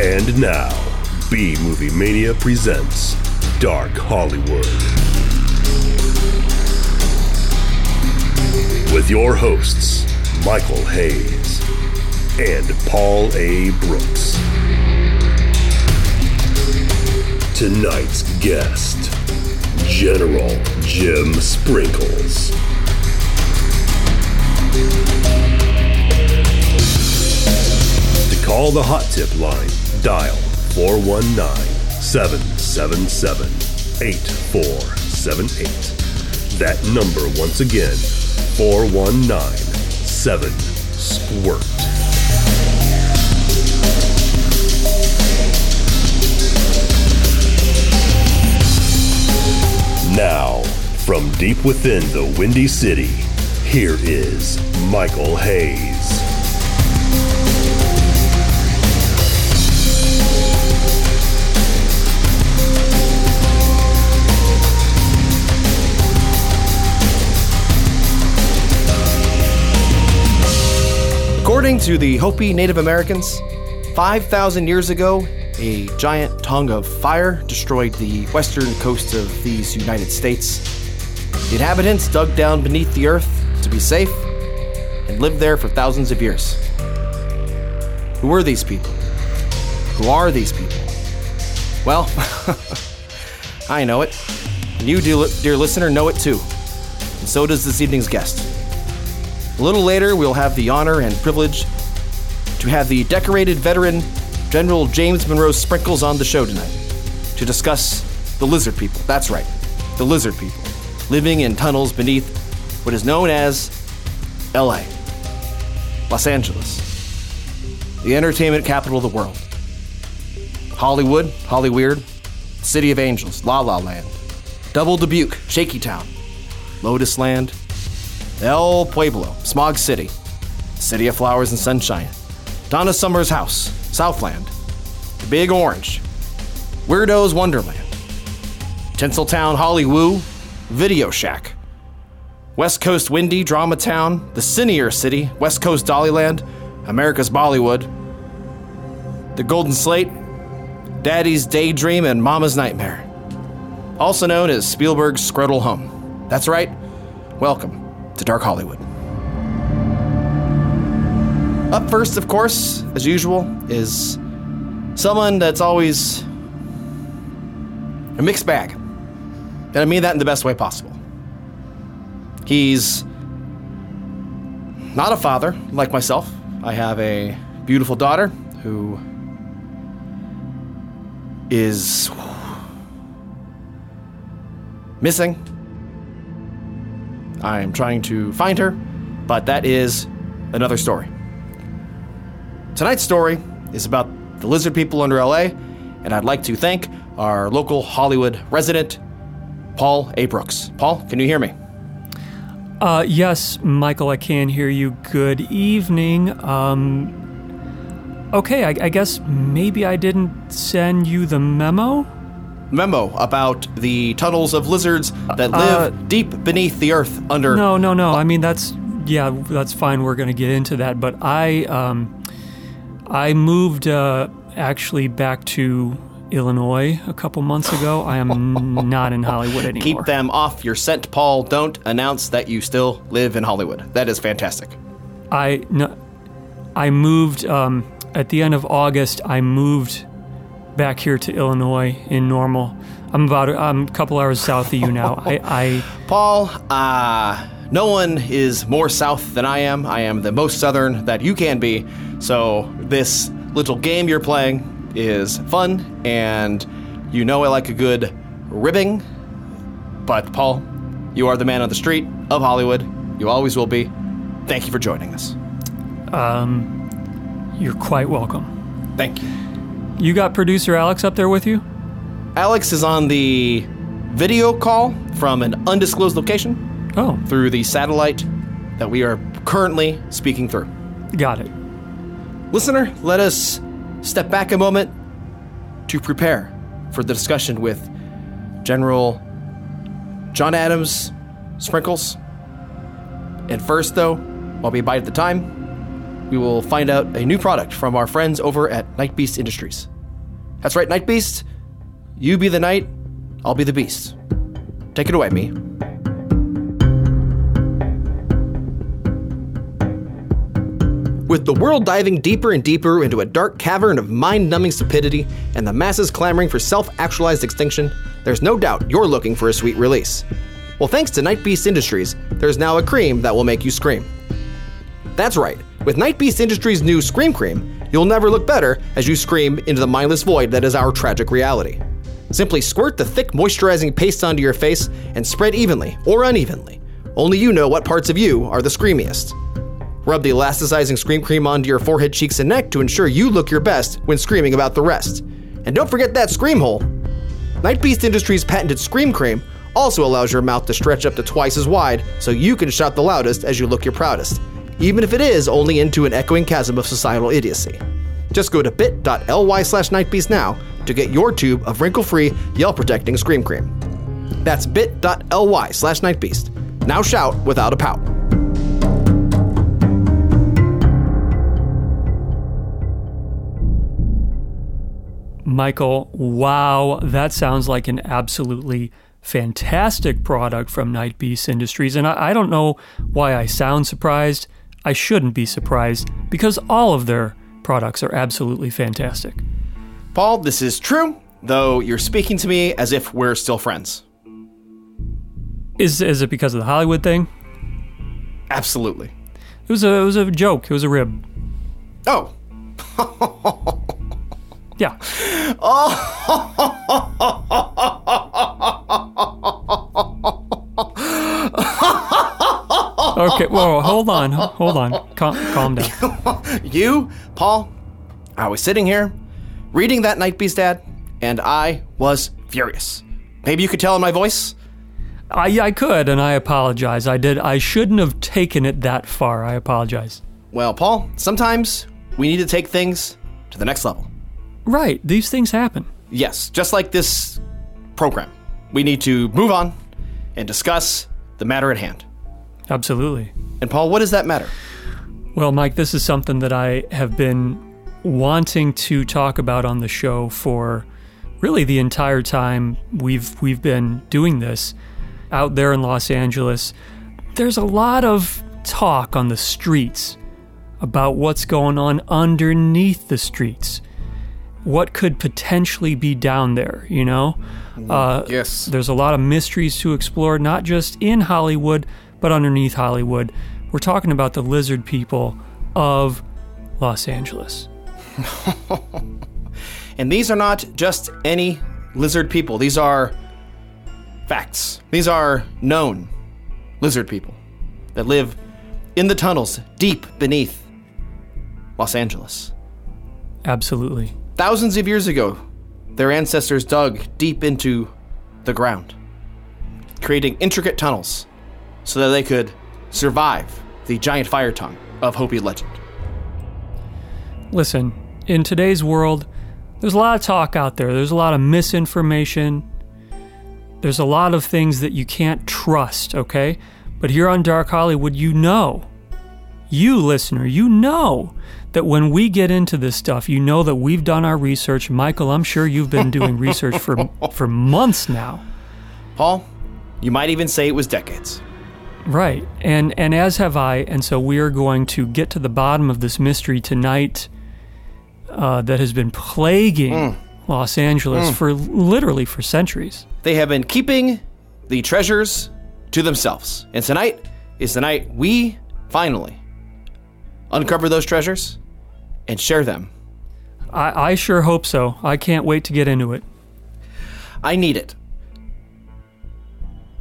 And now, B Movie Mania presents Dark Hollywood. With your hosts, Michael Hayes and Paul A. Brooks. Tonight's guest, General Jim Sprinkles. Call the hot tip line, dial 419 777 8478. That number once again 419 7 Squirt. Now, from deep within the Windy City, here is Michael Hayes. According to the Hopi Native Americans, 5,000 years ago, a giant tongue of fire destroyed the western coast of these United States. The inhabitants dug down beneath the earth to be safe and lived there for thousands of years. Who were these people? Who are these people? Well, I know it. And you, dear dear listener, know it too. And so does this evening's guest. A little later, we'll have the honor and privilege to have the decorated veteran General James Monroe Sprinkles on the show tonight to discuss the lizard people. That's right, the lizard people living in tunnels beneath what is known as LA, Los Angeles, the entertainment capital of the world. Hollywood, Hollyweird, City of Angels, La La Land, Double Dubuque, Shaky Town, Lotus Land, El Pueblo, Smog City, City of Flowers and Sunshine, Donna Summer's House, Southland, The Big Orange, Weirdo's Wonderland, Tinseltown Hollywoo, Video Shack, West Coast Windy, Drama Town, The Cinear City, West Coast Dollyland, America's Bollywood, The Golden Slate, Daddy's Daydream, and Mama's Nightmare. Also known as Spielberg's Scrotal Home. That's right. Welcome to Dark Hollywood. Up first, of course, as usual, is someone that's always a mixed bag. And I mean that in the best way possible. He's not a father like myself. I have a beautiful daughter who is missing. I am trying to find her, but that is another story. Tonight's story is about the lizard people under LA, and I'd like to thank our local Hollywood resident, Paul A. Brooks. Paul, can you hear me? Uh, yes, Michael, I can hear you. Good evening. Um, okay, I, I guess maybe I didn't send you the memo. Memo about the tunnels of lizards that live deep beneath the earth under. No, no, no. I mean, that's yeah, that's fine. We're going to get into that, but I um, I moved uh, actually back to Illinois a couple months ago. I am not in Hollywood anymore. Keep them off your scent, Paul. Don't announce that you still live in Hollywood. That is fantastic. I no, I moved um, at the end of August. I moved back here to Illinois in Normal. I'm about I'm a couple hours south of you now. I, I Paul, uh, no one is more south than I am. I am the most southern that you can be. So this little game you're playing is fun, and you know I like a good ribbing. But Paul, you are the man on the street of Hollywood. You always will be. Thank you for joining us. um, you're quite welcome. Thank you. You got producer Alex up there with you? Alex is on the video call from an undisclosed location Oh, through the satellite that we are currently speaking through. got it. Listener, let us step back a moment to prepare for the discussion with General John Adams Sprinkles. And first, though, while we bide at the time, we will find out a new product from our friends over at Night Beast Industries. That's right, Night Beast. You be the night, I'll be the beast. Take it away, me. With the world diving deeper and deeper into a dark cavern of mind numbing stupidity and the masses clamoring for self actualized extinction, there's no doubt you're looking for a sweet release. Well, thanks to Night Beast Industries, there's now a cream that will make you scream. That's right, with Night Beast Industries' new Scream Cream, you'll never look better as you scream into the mindless void that is our tragic reality. Simply squirt the thick moisturizing paste onto your face and spread evenly or unevenly. Only you know what parts of you are the screamiest. Rub the elasticizing scream cream onto your forehead, cheeks, and neck to ensure you look your best when screaming about the rest. And don't forget that scream hole. Night Beast Industries' patented Scream Cream also allows your mouth to stretch up to twice as wide so you can shout the loudest as you look your proudest, even if it is only into an echoing chasm of societal idiocy. Just go to bit.ly slash nightbeast now to get your tube of wrinkle free, yell protecting Scream Cream. That's bit.ly slash nightbeast. Now shout without a pout. Michael, wow, that sounds like an absolutely fantastic product from Night Beast Industries. And I, I, don't know why I sound surprised. I shouldn't be surprised because all of their products are absolutely fantastic. Paul, this is true, though you're speaking to me as if we're still friends. Is, is it because of the Hollywood thing? Absolutely. It was a it was a joke. It was a rib. Oh. Yeah. Oh. okay, whoa, hold on, hold on. Calm, calm down. you, Paul, I was sitting here reading that Night Beast ad, and I was furious. Maybe you could tell in my voice. I, I could, and I apologize. I did. I shouldn't have taken it that far. I apologize. Well, Paul, sometimes we need to take things to the next level. Right. These things happen. Yes, just like this program. We need to move on and discuss the matter at hand. Absolutely. And Paul, what does that matter? Well, Mike, this is something that I have been wanting to talk about on the show for really the entire time we've we've been doing this out there in Los Angeles. There's a lot of talk on the streets about what's going on underneath the streets what could potentially be down there, you know? Uh, yes. There's a lot of mysteries to explore, not just in Hollywood, but underneath Hollywood. We're talking about the lizard people of Los Angeles. and these are not just any lizard people, these are facts. These are known lizard people that live in the tunnels deep beneath Los Angeles. Absolutely. Thousands of years ago, their ancestors dug deep into the ground, creating intricate tunnels so that they could survive the giant fire tongue of Hopi legend. Listen, in today's world, there's a lot of talk out there, there's a lot of misinformation, there's a lot of things that you can't trust, okay? But here on Dark Hollywood, you know, you listener, you know that when we get into this stuff, you know that we've done our research. Michael, I'm sure you've been doing research for for months now. Paul, you might even say it was decades. Right. And and as have I, and so we are going to get to the bottom of this mystery tonight uh, that has been plaguing mm. Los Angeles mm. for literally for centuries. They have been keeping the treasures to themselves. And tonight is the night we finally uncover those treasures, and share them. I, I sure hope so. I can't wait to get into it. I need it.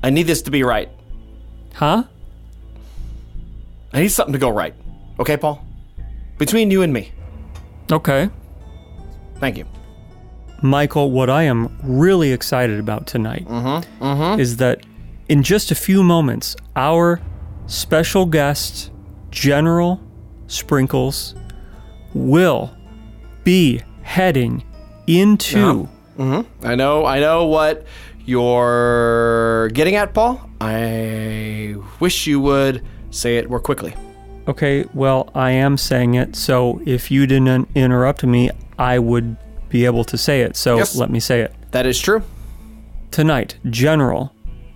I need this to be right. Huh? I need something to go right. Okay, Paul? Between you and me. Okay. Thank you. Michael, what I am really excited about tonight mm-hmm, mm-hmm. is that in just a few moments, our special guest, General Sprinkles will be heading into. Mm-hmm. I know, I know what you're getting at, Paul. I wish you would say it more quickly. Okay, well, I am saying it, so if you didn't interrupt me, I would be able to say it. So Yes. let me say it. That is true. Tonight, General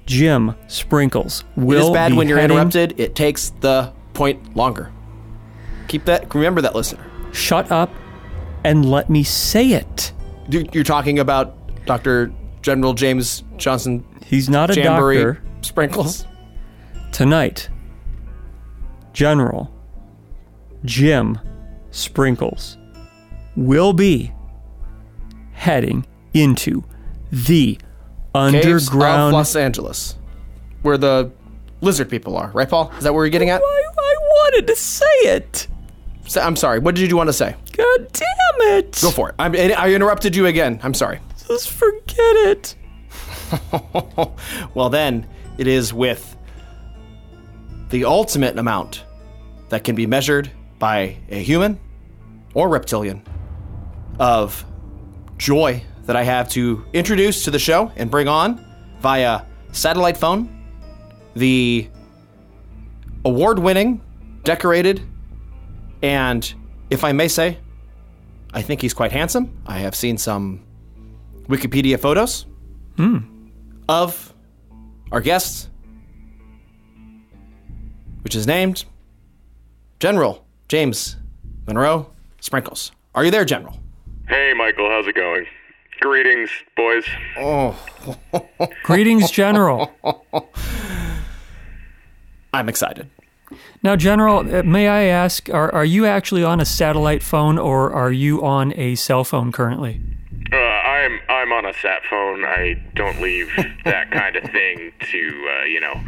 Jim Sprinkles It will is bad when you're heading- interrupted. It takes the point longer. Keep that. Remember that, listener. Shut up and let me say it. You- You're talking about Dr. General James Johnson He's not a Jamboree doctor. Sprinkles. Tonight, General Jim Sprinkles will be heading into the Caves of underground. Los Angeles, where the lizard people are. Right, Paul? Is that where you're getting at? I, I wanted to say it. I'm sorry. What did you want to say? God damn it. Go for it. I'm, I interrupted you again. I'm sorry. Just forget it. Well, then, it is with the ultimate amount that can be measured by a human or reptilian of joy that I have to introduce to the show and bring on via satellite phone the award winning, decorated, and if I may say, I think he's quite handsome. I have seen some Wikipedia photos hmm. of our guest, which is named General James Monroe Sprinkles. Are you there, General? Hey, Michael, how's it going? Greetings, boys. Oh. Greetings, General. I'm excited. Now, General, uh, may I ask, are, are you actually on a satellite phone or are you on a cell phone currently? I'm I'm on a sat phone. I don't leave that kind of thing to uh, you know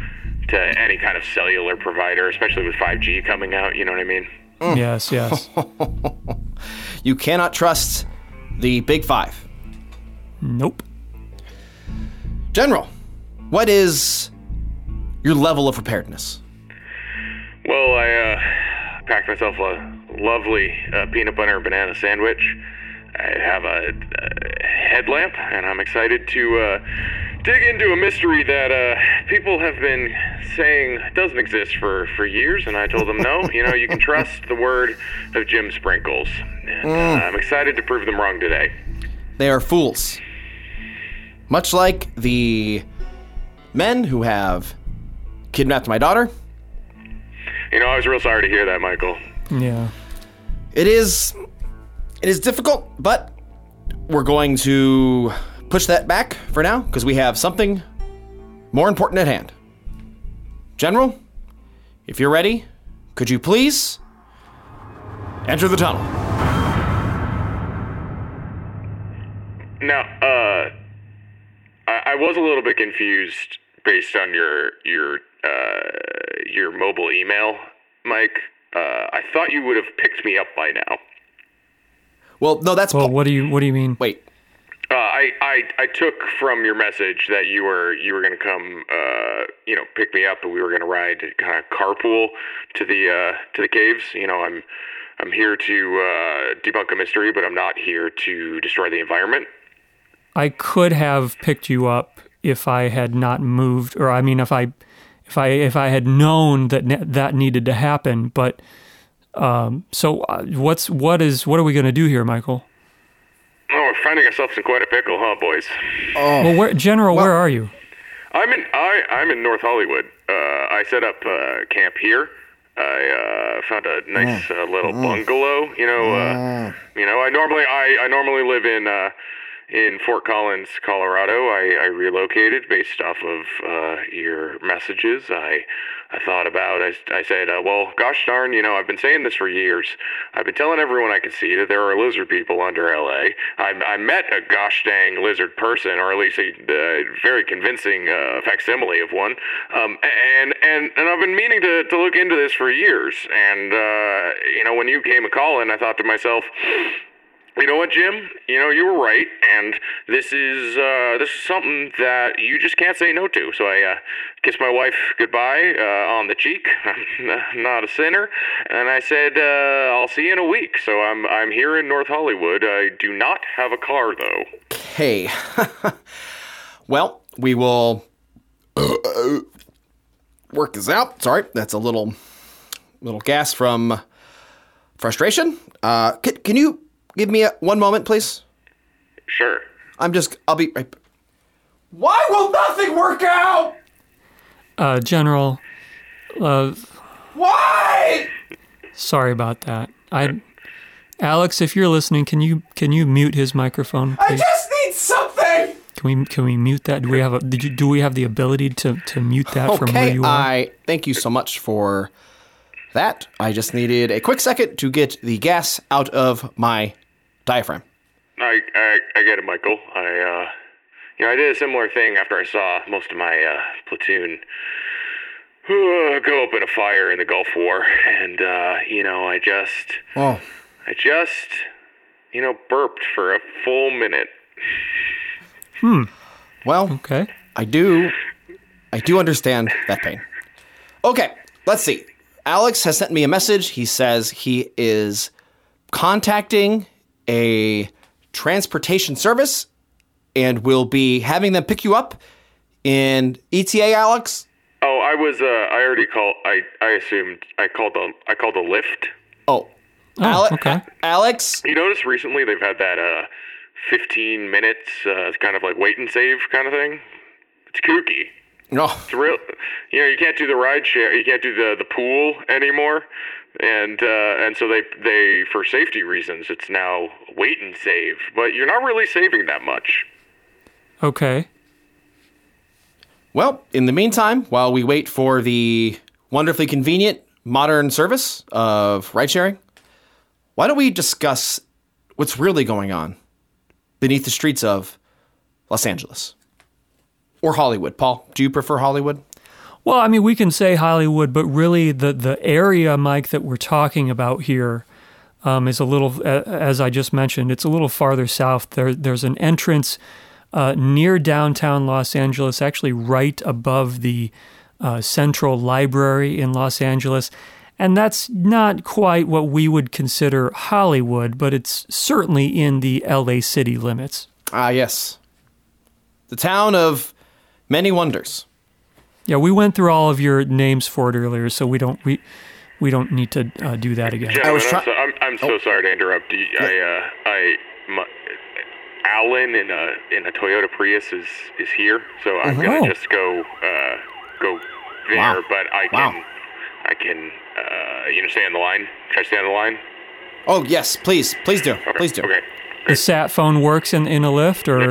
to any kind of cellular provider, especially with 5G coming out. You know what I mean? Yes, yes. You cannot trust the Big Five. nope. General, what is your level of preparedness? Well, I uh, packed myself a lovely uh, peanut butter and banana sandwich. I have a, a headlamp, and I'm excited to uh, dig into a mystery that uh, people have been saying doesn't exist for, for years. And I told them, no, you know, you can trust the word of Jim Sprinkles. And uh, I'm excited to prove them wrong today. They are fools. Much like the men who have kidnapped my daughter, You know, I was real sorry to hear that, Michael. Yeah. it is it is difficult, but we're going to push that back for now because we have something more important at hand. General, if you're ready, could you please enter the tunnel? Now, uh, I, I was a little bit confused based on your your uh, your mobile email, Mike. Uh, I thought you would have picked me up by now. Well, no, that's Well, Paul. what do you what do you mean? Wait. Uh, I, I I took from your message that you were you were gonna come, uh, you know, pick me up, and we were gonna ride kind of carpool to the uh, to the caves. You know, I'm I'm here to uh, debunk a mystery, but I'm not here to destroy the environment. I could have picked you up if I had not moved, or I mean, if I, if I, if I had known that ne- that needed to happen. But um, so uh, what's what is what are we going to do here, Michael? Oh, we're finding ourselves in quite a pickle, huh, boys? Well, where, General, where are you? I'm in I I'm in North Hollywood. Uh, I set up uh, camp here. I uh, found a nice uh, little bungalow. You know, uh, you know. I normally I, I normally live in uh, in Fort Collins, Colorado. I, I relocated based off of uh, your messages. I I thought about. I, I said, uh, well, gosh darn, you know, I've been saying this for years. I've been telling everyone I can see that there are lizard people under LA. I, I met a gosh dang lizard person, or at least a uh, very convincing uh, facsimile of one. Um, and and and I've been meaning to, to look into this for years. And uh, you know, when you came a calling, I thought to myself. You know what, Jim? You know you were right, and this is uh, this is something that you just can't say no to. So I uh, kissed my wife goodbye uh, on the cheek. I'm not a sinner, and I said uh, I'll see you in a week. So I'm I'm here in North Hollywood. I do not have a car though. Okay. well, we will work this out. Sorry, that's a little little gas from frustration. Uh, can, can you give me a, one moment, please? Sure. I'm just. I'll be right. Why will nothing work out? Uh, General, uh, Why? sorry about that. I, Alex, if you're listening, can you can you mute his microphone? please? just need something. Can we can we mute that? Do we have a did you do we have the ability to to mute that from where you are? I thank you so much for that. I just needed a quick second to get the gas out of my diaphragm. I, I I get it, Michael. I uh, you know, I did a similar thing after I saw most of my uh, platoon uh, go up in a fire in the Gulf War, and uh, you know, I just Oh, I just you know burped for a full minute. Hmm. Well, okay. I do, I do understand that pain. Okay, let's see. Alex has sent me a message. He says he is contacting a transportation service and we'll be having them pick you up in ETA, Alex. Oh, I was uh, I already called. I I assumed I called the I called the Lyft. Oh, Oh, Ale- okay. Alex. You notice recently they've had that uh, 15 minutes uh, kind of like wait and save kind of thing. It's kooky. No, It's real. You know, you can't do the ride share. You can't do the the pool anymore. And uh, and so they they for safety reasons it's now wait and save, but you're not really saving that much. Okay. Well, in the meantime, while we wait for the wonderfully convenient modern service of ride sharing, why don't we discuss what's really going on beneath the streets of Los Angeles or Hollywood? Paul, do you prefer Hollywood? Well, I mean, we can say Hollywood, but really the the area, Mike, that we're talking about here um, is a little, as I just mentioned, it's a little farther south. There, there's an entrance uh, near downtown Los Angeles, actually right above the uh, Central Library in Los Angeles. And that's not quite what we would consider Hollywood, but it's certainly in the LA city limits. Ah, yes. The town of many wonders. Yeah, we went through all of your names for it earlier, so we don't we we don't need to uh, do that again. Gentlemen, was I'm, try- so, I'm, I'm so sorry to interrupt. you. I uh, I my, Alan in a in a Toyota Prius is is here, so I'm Oh. gonna just go uh, go there. Wow. But I Wow. can I can uh, you know stay on the line. Should I stay on the line? Oh, yes, please, please do. Okay. Please do. Okay. The sat phone works in, in a Lyft, or All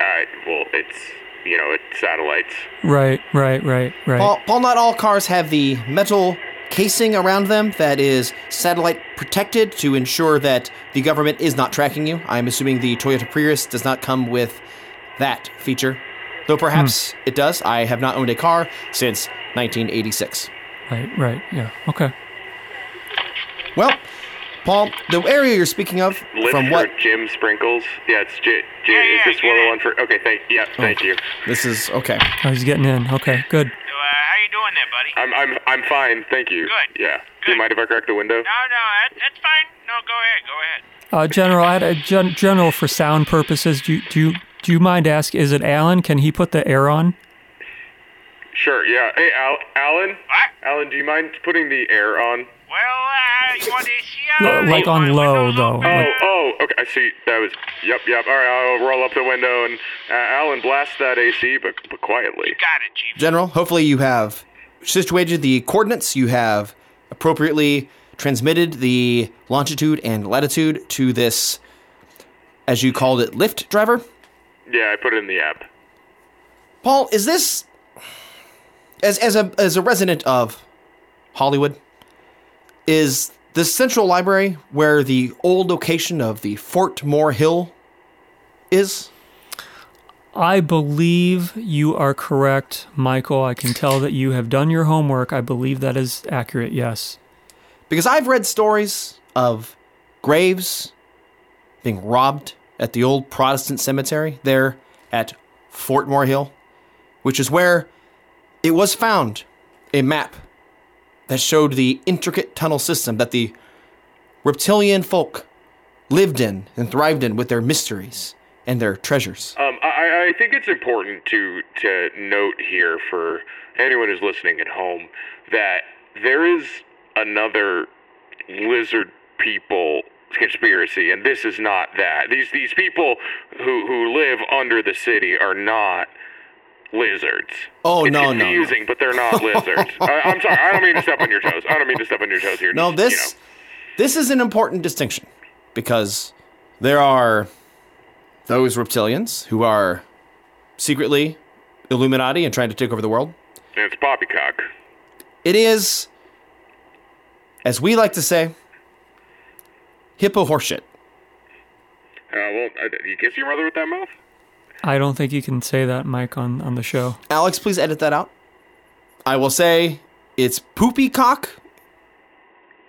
right. Well, it's you know it's satellites. right, right, right, right. Paul, Paul, not all cars have the metal casing around them that is satellite protected to ensure that the government is not tracking you. I'm assuming the Toyota Prius does not come with that feature, though perhaps Hmm. it does. I have not owned a car since 1986. right, right. Yeah. Okay. Well, Paul, the area you're speaking of, Lyft from what Jim Sprinkles. Yeah, it's J. J Yeah, is this get one the it. one for? Okay, thank. Yeah, thank you. this is okay. Oh, he's getting in. Okay, good. So, uh, how you doing there, buddy? I'm I'm I'm fine, thank you. Good. Yeah. Good. Do you mind if I crack the window? no, no, that, that's fine. No, go ahead, go ahead. Uh, General, I had a gen- general for sound purposes. Do you, do you do you mind ask? Is it Alan? Can he put the air on? Sure. Yeah. Hey, Al- Alan. What? Alan, do you mind putting the air on? Well, uh, you want L- like on low, though. open? Oh, Like- oh, okay. I see. That was. Yep, yep. All right, I'll roll up the window and uh, Alan blast that AC, but but quietly. Got it, Chief. General, hopefully you have situated the coordinates, you have appropriately transmitted the longitude and latitude to this, as you called it, Lyft driver. Yeah, I put it in the app. Paul, is this as as a as a resident of Hollywood, is the Central Library where the old location of the Fort Moore Hill is? I believe you are correct, Michael. I can tell that you have done your homework. I believe that is accurate. Yes. Because I've read stories of graves being robbed at the old Protestant cemetery there at Fort Moore Hill, which is where it was found a map that showed the intricate tunnel system that the reptilian folk lived in and thrived in with their mysteries and their treasures. Um, I, I think it's important to to note here for anyone who's listening at home that there is another lizard people conspiracy, and this is not that. These these people who who live under the city are not lizards. Oh, it's no, no, no. confusing, but they're not lizards. I, I'm sorry. I don't mean to step on your toes. I don't mean to step on your toes here. No, this You know. this is an important distinction because there are those reptilians who are secretly Illuminati and trying to take over the world. And it's poppycock. It is, as we like to say, hippo horseshit. Uh, well, you kiss your mother with that mouth? I don't think you can say that, Mike, on, on the show. Alex, please edit that out. I will say it's poopy cock.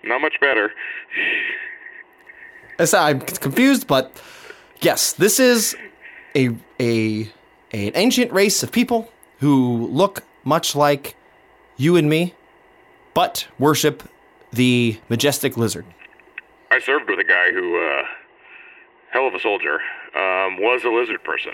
Not much better. I- I'm confused, but yes, this is a a an ancient race of people who look much like you and me, but worship the majestic lizard. I served with a guy who, uh, hell of a soldier, um, was a lizard person.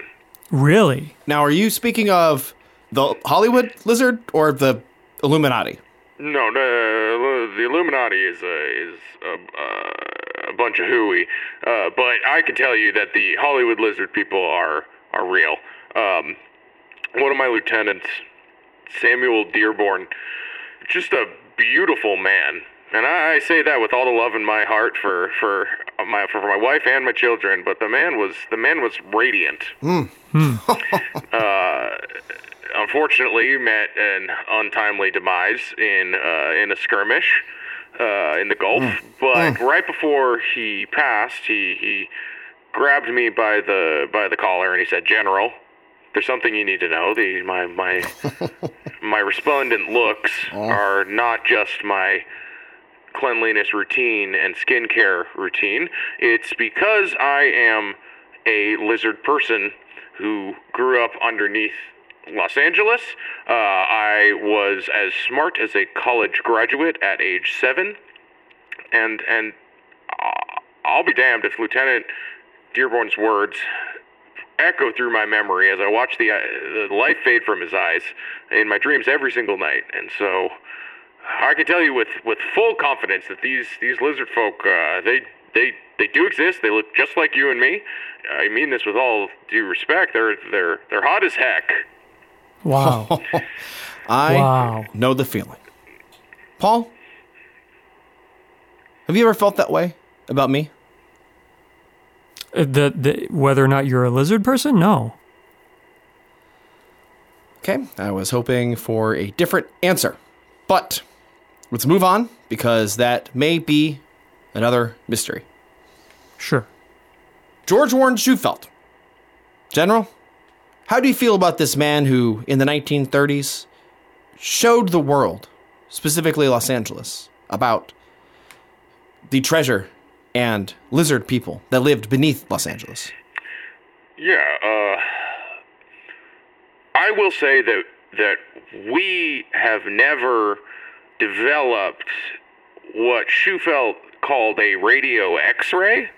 Really? Now, are you speaking of the Hollywood lizard or the Illuminati? No, the, the Illuminati is a is a, uh, a bunch of hooey, uh, but I can tell you that the Hollywood lizard people are are real. Um, one of my lieutenants, Samuel Dearborn, just a beautiful man, and I, I say that with all the love in my heart for for my for my wife and my children. But the man was the man was radiant. Hmm. Hmm. Uh, unfortunately met an untimely demise in uh, in a skirmish uh, in the Gulf. Hmm. But right before he passed, he he grabbed me by the by the collar and he said, "General, there's something you need to know. The my my my respondent looks uh-huh. are not just my." Cleanliness routine and skincare routine. It's because I am a lizard person who grew up underneath Los Angeles. Uh, I was as smart as a college graduate at age seven, and and uh, I'll be damned if Lieutenant Dearborn's words echo through my memory as I watch the, uh, the life fade from his eyes in my dreams every single night. And so I can tell you with, with full confidence that these these lizard folk uh, they they they do exist. They look just like you and me. I mean this with all due respect. They're they're they're hot as heck. Wow. I Wow. know the feeling. Paul, have you ever felt that way about me? Uh, the, the, whether or not you're a lizard person? No. Okay, I was hoping for a different answer. But let's move on because that may be another mystery. Sure. George Warren Shufelt. General, how do you feel about this man who, in the 1930s, showed the world, specifically Los Angeles, about the treasure and lizard people that lived beneath Los Angeles? Yeah, uh, I will say that that we have never developed what Shufelt called a radio X-ray.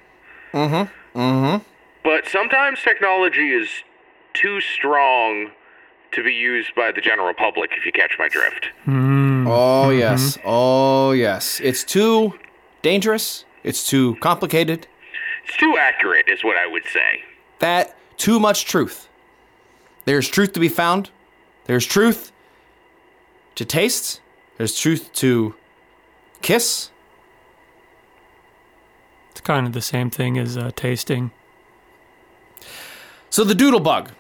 Mm-hmm. Mm-hmm. But sometimes technology is too strong to be used by the general public. If you catch my drift. Hmm. Oh, yes. Oh, yes. It's too dangerous. It's too complicated. It's too accurate, is what I would say. That, too much truth. There's truth to be found. There's truth to taste. There's truth to kiss. It's kind of the same thing as uh, tasting. So the doodle bug,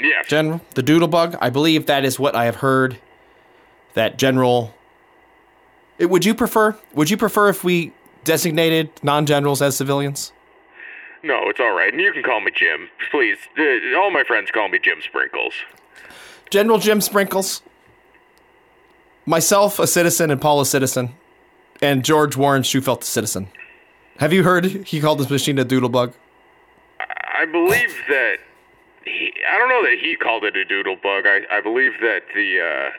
Yes. General, the doodle bug, I believe that is what I have heard that General. It, would you prefer? Would you prefer if we designated non-generals as civilians? no, it's all right, and you can call me Jim, please. Uh, all my friends call me Jim Sprinkles. General Jim Sprinkles, myself a citizen and Paul a citizen, and George Warren Shufelt a citizen. Have you heard he called this machine a doodlebug? I believe that he, I don't know that he called it a doodlebug. I, I believe that the uh,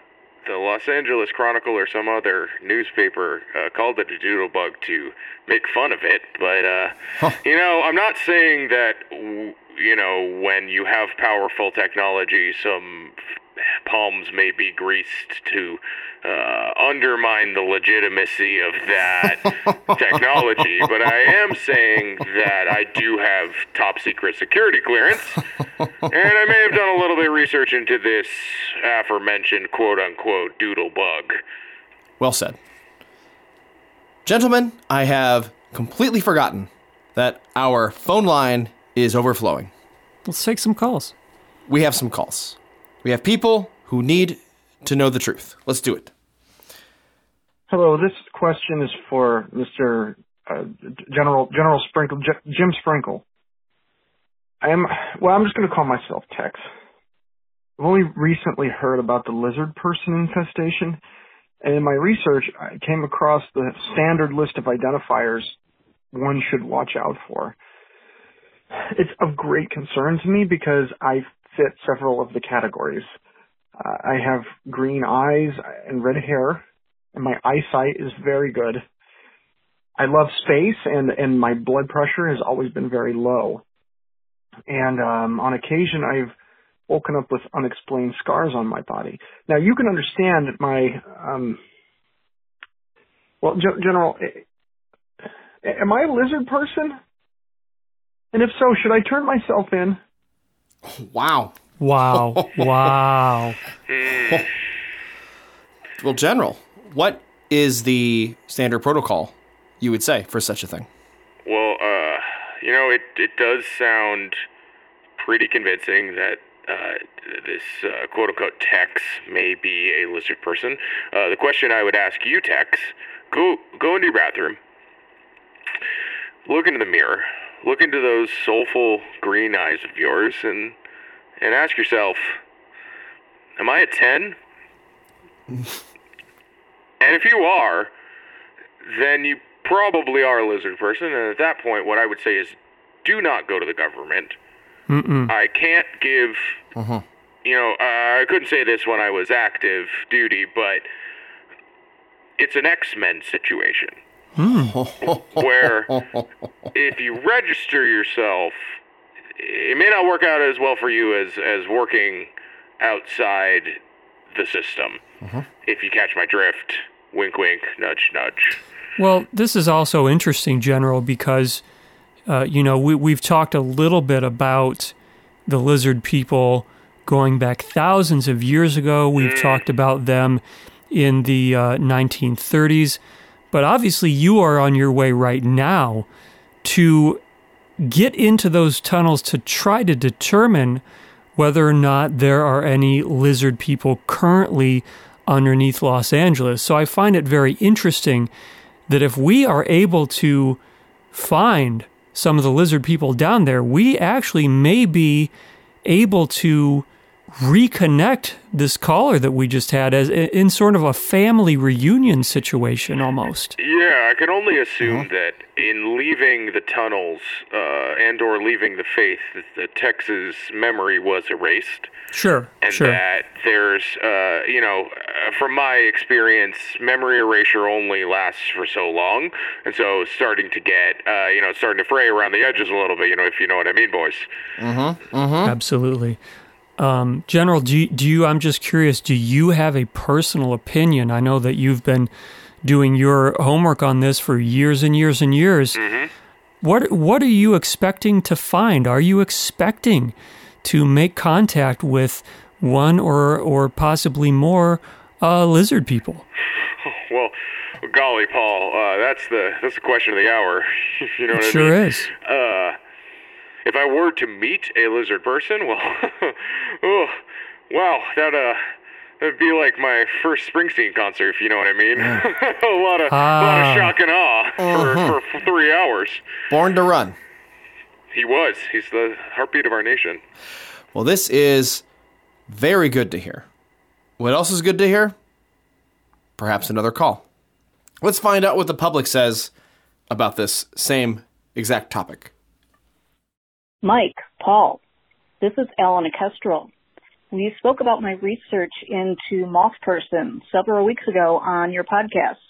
the Los Angeles Chronicle or some other newspaper uh, called it a doodlebug to make fun of it. But uh, you know, I'm not saying that w- you know when you have powerful technology, some palms may be greased to uh, undermine the legitimacy of that technology, but I am saying that I do have top secret security clearance, and I may have done a little bit of research into this aforementioned quote unquote doodle bug. Well said. Gentlemen, I have completely forgotten that our phone line is overflowing. Let's take some calls. We have some calls. We have people who need to know the truth. Let's do it. Hello, this question is for Mr. Uh, General General Sprinkle, J- Jim Sprinkle. I am well. I'm just going to call myself Tex. I've only recently heard about the lizard person infestation, and in my research, I came across the standard list of identifiers one should watch out for. It's of great concern to me because I fit several of the categories. I have green eyes and red hair, and my eyesight is very good. I love space, and and my blood pressure has always been very low. And um, on occasion, I've woken up with unexplained scars on my body. Now you can understand my um, well, G- General. Am I a lizard person? And if so, should I turn myself in? Wow. Wow. wow. Well, General, what is the standard protocol you would say for such a thing? Well, uh, you know, it it does sound pretty convincing that uh, this uh, quote unquote Tex may be a lizard person. Uh, the question I would ask you, Tex, go go into your bathroom, look into the mirror, look into those soulful green eyes of yours, and and ask yourself, am I a ten? and if you are, then you probably are a lizard person. And at that point, what I would say is, do not go to the government. Mm-mm. I can't give. You know, uh, I couldn't say this when I was active duty, but it's an X Men situation where if you register yourself, it may not work out as well for you as as working outside the system. If you catch my drift, wink, wink, nudge, nudge. Well, this is also interesting, General, because uh, you know we we've talked a little bit about the lizard people going back thousands of years ago. We've talked about them in the uh, 1930s, but obviously you are on your way right now to get into those tunnels to try to determine whether or not there are any lizard people currently underneath Los Angeles. So I find it very interesting that if we are able to find some of the lizard people down there, we actually may be able to reconnect this caller that we just had as in sort of a family reunion situation almost. Yeah, I can only assume that in leaving the tunnels uh, and or leaving the faith, that the Tex's memory was erased. Sure, and sure. that there's, uh, you know, uh, from my experience, memory erasure only lasts for so long, and so starting to get, uh, you know, starting to fray around the edges a little bit, you know, if you know what I mean, boys. Absolutely. Um, General, do you, do you, I'm just curious, do you have a personal opinion? I know that you've been doing your homework on this for years and years and years. What, what are you expecting to find? Are you expecting to make contact with one or, or possibly more uh, lizard people? Well, golly, Paul, uh, that's the that's the question of the hour. you know what I Sure mean. is. Uh, if I were to meet a lizard person, well, oh, wow, that uh, that'd be like my first Springsteen concert, if you know what I mean. a lot of, a lot Ah. of shock and awe for, for three hours. Born to run. He was. He's the heartbeat of our nation. Well, this is very good to hear. What else is good to hear? Perhaps another call. Let's find out what the public says about this same exact topic. Mike, Paul, this is Ellen Kestrel. We spoke about my research into moth person several weeks ago on your podcast.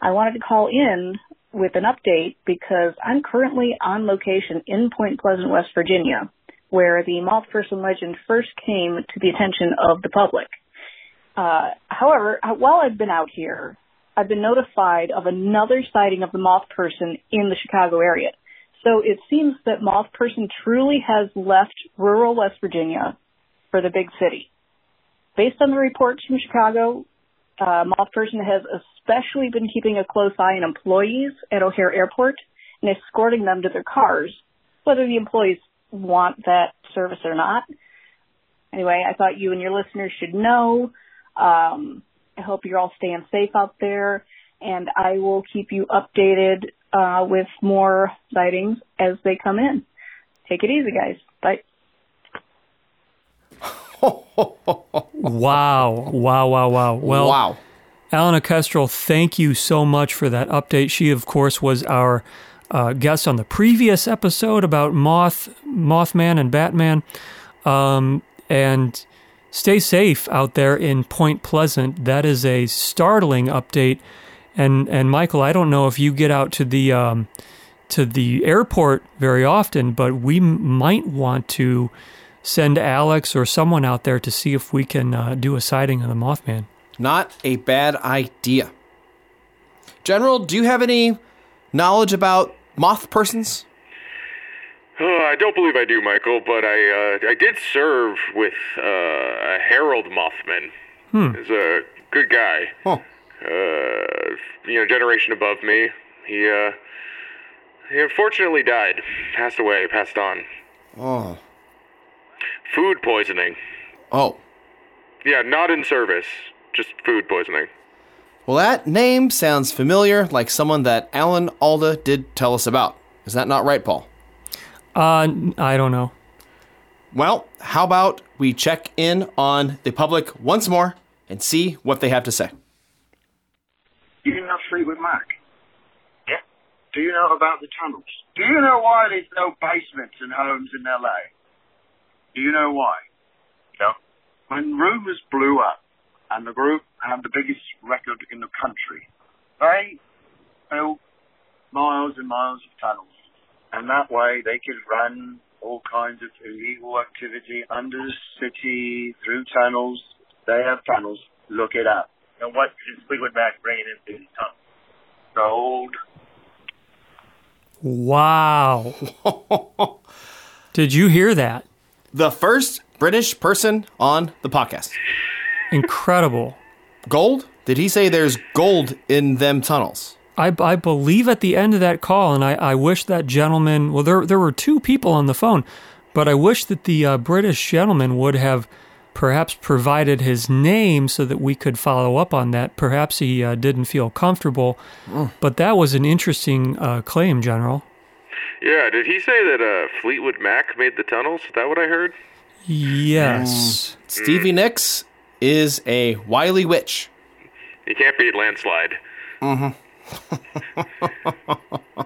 I wanted to call in with an update because I'm currently on location in Point Pleasant, West Virginia, where the moth person legend first came to the attention of the public. Uh, however, while I've been out here, I've been notified of another sighting of the moth person in the Chicago area. So it seems that moth person truly has left rural West Virginia for the big city. Based on the reports from Chicago, uh, moth person has especially been keeping a close eye on employees at O'Hare Airport and escorting them to their cars, whether the employees want that service or not. Anyway, I thought you and your listeners should know. Um, I hope you're all staying safe out there, and I will keep you updated uh, with more sightings as they come in. Take it easy, guys. Bye. wow, wow, wow, wow. Well, wow. Alana Kestrel, thank you so much for that update. She, of course, was our uh, guest on the previous episode about Moth, Mothman, and Batman. Um, and stay safe out there in Point Pleasant. That is a startling update. And and Michael, I don't know if you get out to the um, to the airport very often, but we m- might want to send Alex or someone out there to see if we can uh, do a sighting of the Mothman. Not a bad idea. General, do you have any knowledge about moth persons? Oh, I don't believe I do, Michael, but I uh, I did serve with uh, a Harold Mothman. Hmm. He's a good guy. Huh. Uh, you know, generation above me. He uh, he unfortunately died, passed away, passed on. Oh. Food poisoning. Oh. Yeah, not in service, just food poisoning. Well, that name sounds familiar, like someone that Alan Alda did tell us about. Is that not right, Paul? Uh, I don't know. Well, how about we check in on the public once more and see what they have to say? Do you know Fleetwood Mac? Yeah. Do you know about the tunnels? Do you know why there's no basements in homes in LA? Do you know why? No. When Rumors blew up, and the group had the biggest record in the country, they built miles and miles of tunnels. And that way they could run all kinds of illegal activity under the city, through tunnels. They have tunnels. Look it up. And what is Fleetwood Mac bringing into these tunnels? Gold. Wow. Did you hear that? The first British person on the podcast. Incredible. Gold? Did he say there's gold in them tunnels? I, I believe at the end of that call, and I, I wish that gentleman, well, there, there were two people on the phone, but I wish that the uh, British gentleman would have perhaps provided his name so that we could follow up on that. Perhaps he uh, didn't feel comfortable, Mm. but that was an interesting uh, claim, General. Yeah, did he say that uh, Fleetwood Mac made the tunnels? Is that what I heard? Yes. Stevie Nicks is a wily witch. He can't beat landslide. Mm-hmm.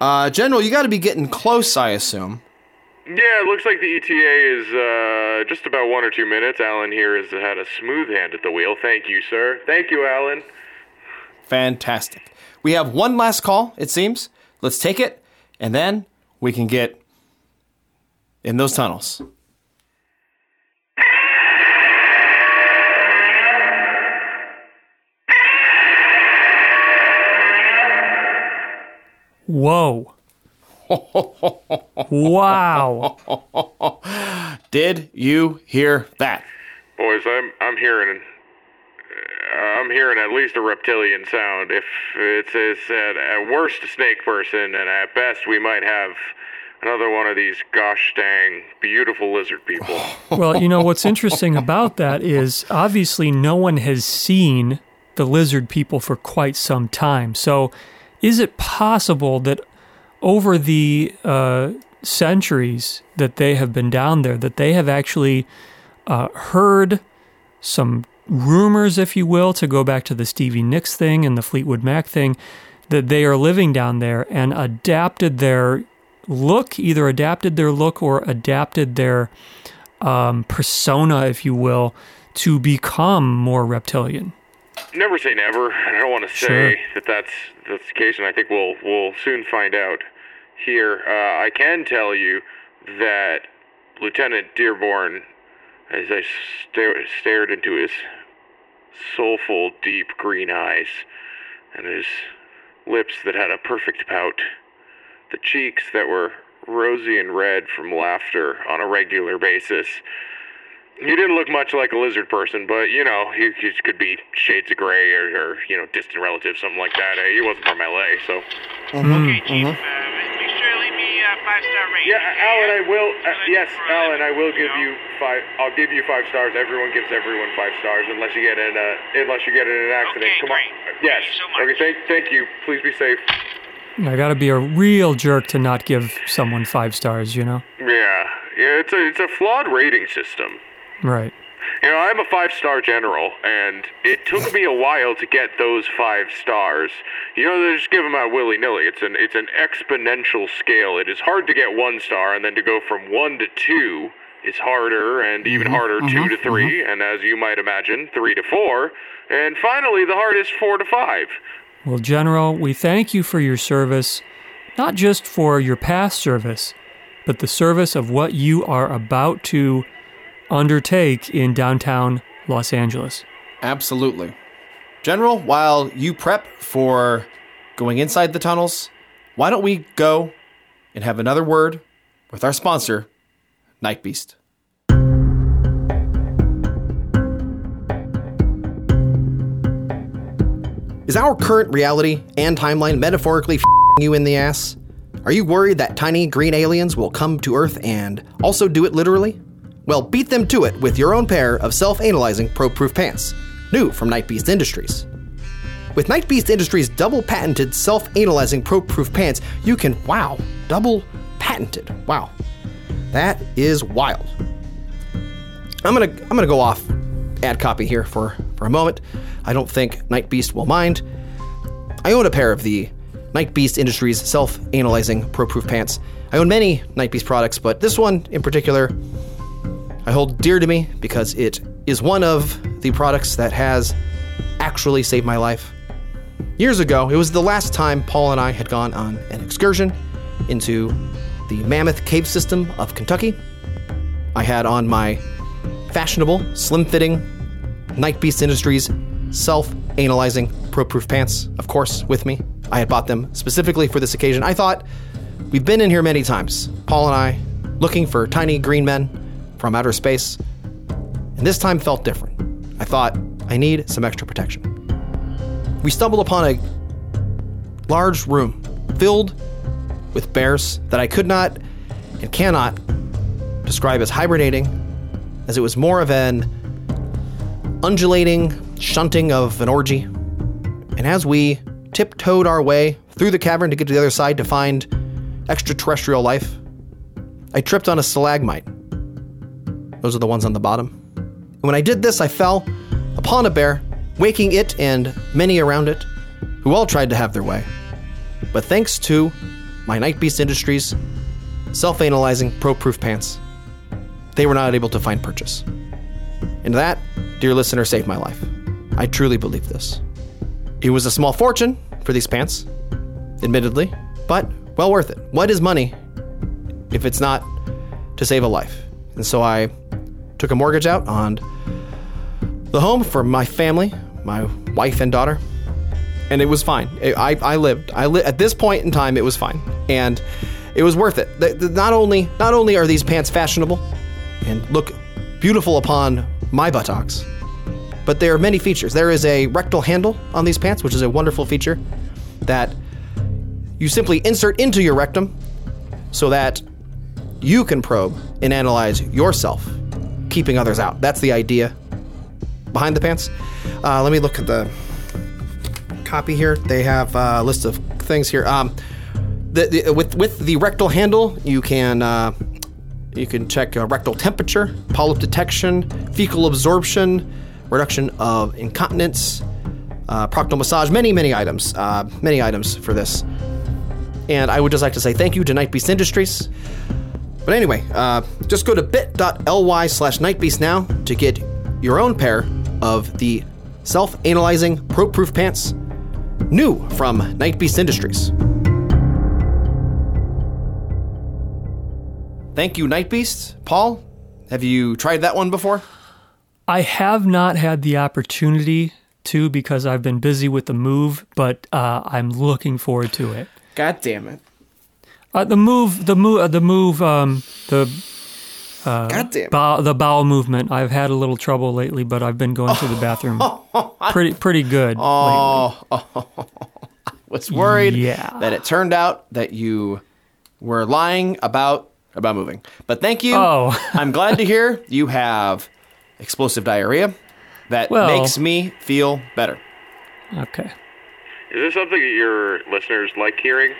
uh, General, you got to be getting close, I assume. Yeah, it looks like the ETA is uh, just about one or two minutes. Alan here has had a smooth hand at the wheel. Thank you, sir. Thank you, Alan. Fantastic. We have one last call, it seems. Let's take it, and then we can get in those tunnels. Whoa. Wow. Did you hear that? Boys, I'm I'm hearing I'm hearing at least a reptilian sound. If it's, it's at, at worst a snake person, and at best we might have another one of these gosh dang beautiful lizard people. Well, you know, what's interesting about that is obviously no one has seen the lizard people for quite some time. So, is it possible that over the uh, centuries that they have been down there, that they have actually uh, heard some rumors, if you will, to go back to the Stevie Nicks thing and the Fleetwood Mac thing, that they are living down there and adapted their look, either adapted their look or adapted their um, persona, if you will, to become more reptilian. Never say never. I don't want to say Sure. that that's that's the case, and I think we'll we'll soon find out. Here, uh, I can tell you that Lieutenant Dearborn as I stare, stared into his soulful, deep green eyes and his lips that had a perfect pout, the cheeks that were rosy and red from laughter on a regular basis. He didn't look much like a lizard person, but you know, he, he could be shades of gray or, or you know, distant relative, something like that. He wasn't from LA, so. Okay, Chief. Uh, make sure you leave me a five star rating. Yeah, Alan, I will. Uh, yes, Alan, I will give you five. I'll give you five stars. Everyone gives everyone five stars, unless you get in a unless you get in an accident. Okay, Come great. on. Yes. Thank you so much. Okay. Thank, thank you. Please be safe. I got to be a real jerk to not give someone five stars, you know? Yeah. Yeah. It's a it's a flawed rating system. Right. You know, I'm a five star general, and it took me a while to get those five stars. You know, they just give them out willy nilly. It's an it's an exponential scale. It is hard to get one star, and then to go from one to two is harder, and even mm-hmm, harder two mm-hmm, to 3 mm-hmm. and as you might imagine, three to four, and finally the hardest four to five. Well, General, we thank you for your service, not just for your past service, but the service of what you are about to undertake in downtown Los Angeles. Absolutely. General, while you prep for going inside the tunnels, why don't we go and have another word with our sponsor, Night Beast? Is our current reality and timeline metaphorically f***ing you in the ass? Are you worried that tiny green aliens will come to Earth and also do it literally? Well, beat them to it with your own pair of self analyzing pro proof pants, new from Night Beast Industries. With Night Beast Industries' double patented self analyzing pro proof pants, you can, wow, double patented. Wow. That is wild. I'm gonna I'm gonna go off ad copy here for, for a moment. I don't think Night Beast will mind. I own a pair of the Night Beast Industries self analyzing pro proof pants. I own many Night Beast products, but this one in particular I hold dear to me because it is one of the products that has actually saved my life. Years ago, it was the last time Paul and I had gone on an excursion into the Mammoth Cave System of Kentucky. I had on my fashionable, slim fitting Night Beast Industries self analyzing pro proof pants, of course, with me. I had bought them specifically for this occasion. I thought, we've been in here many times, Paul and I, looking for tiny green men from outer space, and this time felt different. I thought, I need some extra protection. We stumbled upon a large room filled with bears that I could not and cannot describe as hibernating, as it was more of an undulating shunting of an orgy. And as we tiptoed our way through the cavern to get to the other side to find extraterrestrial life, I tripped on a stalagmite. Those are the ones on the bottom. And when I did this, I fell upon a bear, waking it and many around it, who all tried to have their way. But thanks to my Night Beast Industries self analyzing pro proof pants, they were not able to find purchase. And that, dear listener, saved my life. I truly believe this. It was a small fortune for these pants, admittedly, but well worth it. What is money if it's not to save a life? And so I took a mortgage out on the home for my family, my wife and daughter, and it was fine. I, I lived. I li- at this point in time, it was fine, and it was worth it. Not only not only are these pants fashionable and look beautiful upon my buttocks, but there are many features. There is a rectal handle on these pants, which is a wonderful feature that you simply insert into your rectum so that you can probe and analyze yourself, keeping others out. That's the idea behind the pants. Uh, let me look at the copy here. They have a list of things here. Um, the, the, with with the rectal handle, you can uh, you can check uh, rectal temperature, polyp detection, fecal absorption, reduction of incontinence, uh, proctal massage, many many items, uh, many items for this. And I would just like to say thank you to Night Beast Industries. But anyway, uh, just go to bit.ly slash nightbeast now to get your own pair of the self analyzing pro proof pants, new from Nightbeast Industries. Thank you, Night Beast. Paul, Have you tried that one before? I have not had the opportunity to because I've been busy with the move, but uh, I'm looking forward to it. God damn it. Uh, the move, the move, uh, the move, um, the God damn bow, the bowel movement. I've had a little trouble lately, but I've been going to the bathroom pretty pretty good. Oh, was worried Yeah. that it turned out that you were lying about about moving. But thank you. Oh. I'm glad to hear you have explosive diarrhea. That Well- makes me feel better. Okay. Is this something that your listeners like hearing?